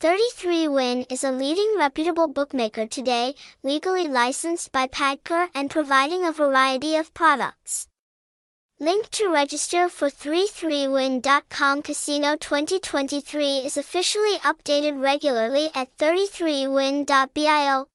33win is a leading reputable bookmaker today, legally licensed by PAGCOR and providing a variety of products. Link to register for 33win.com Casino 2023 is officially updated regularly at 33win.bio.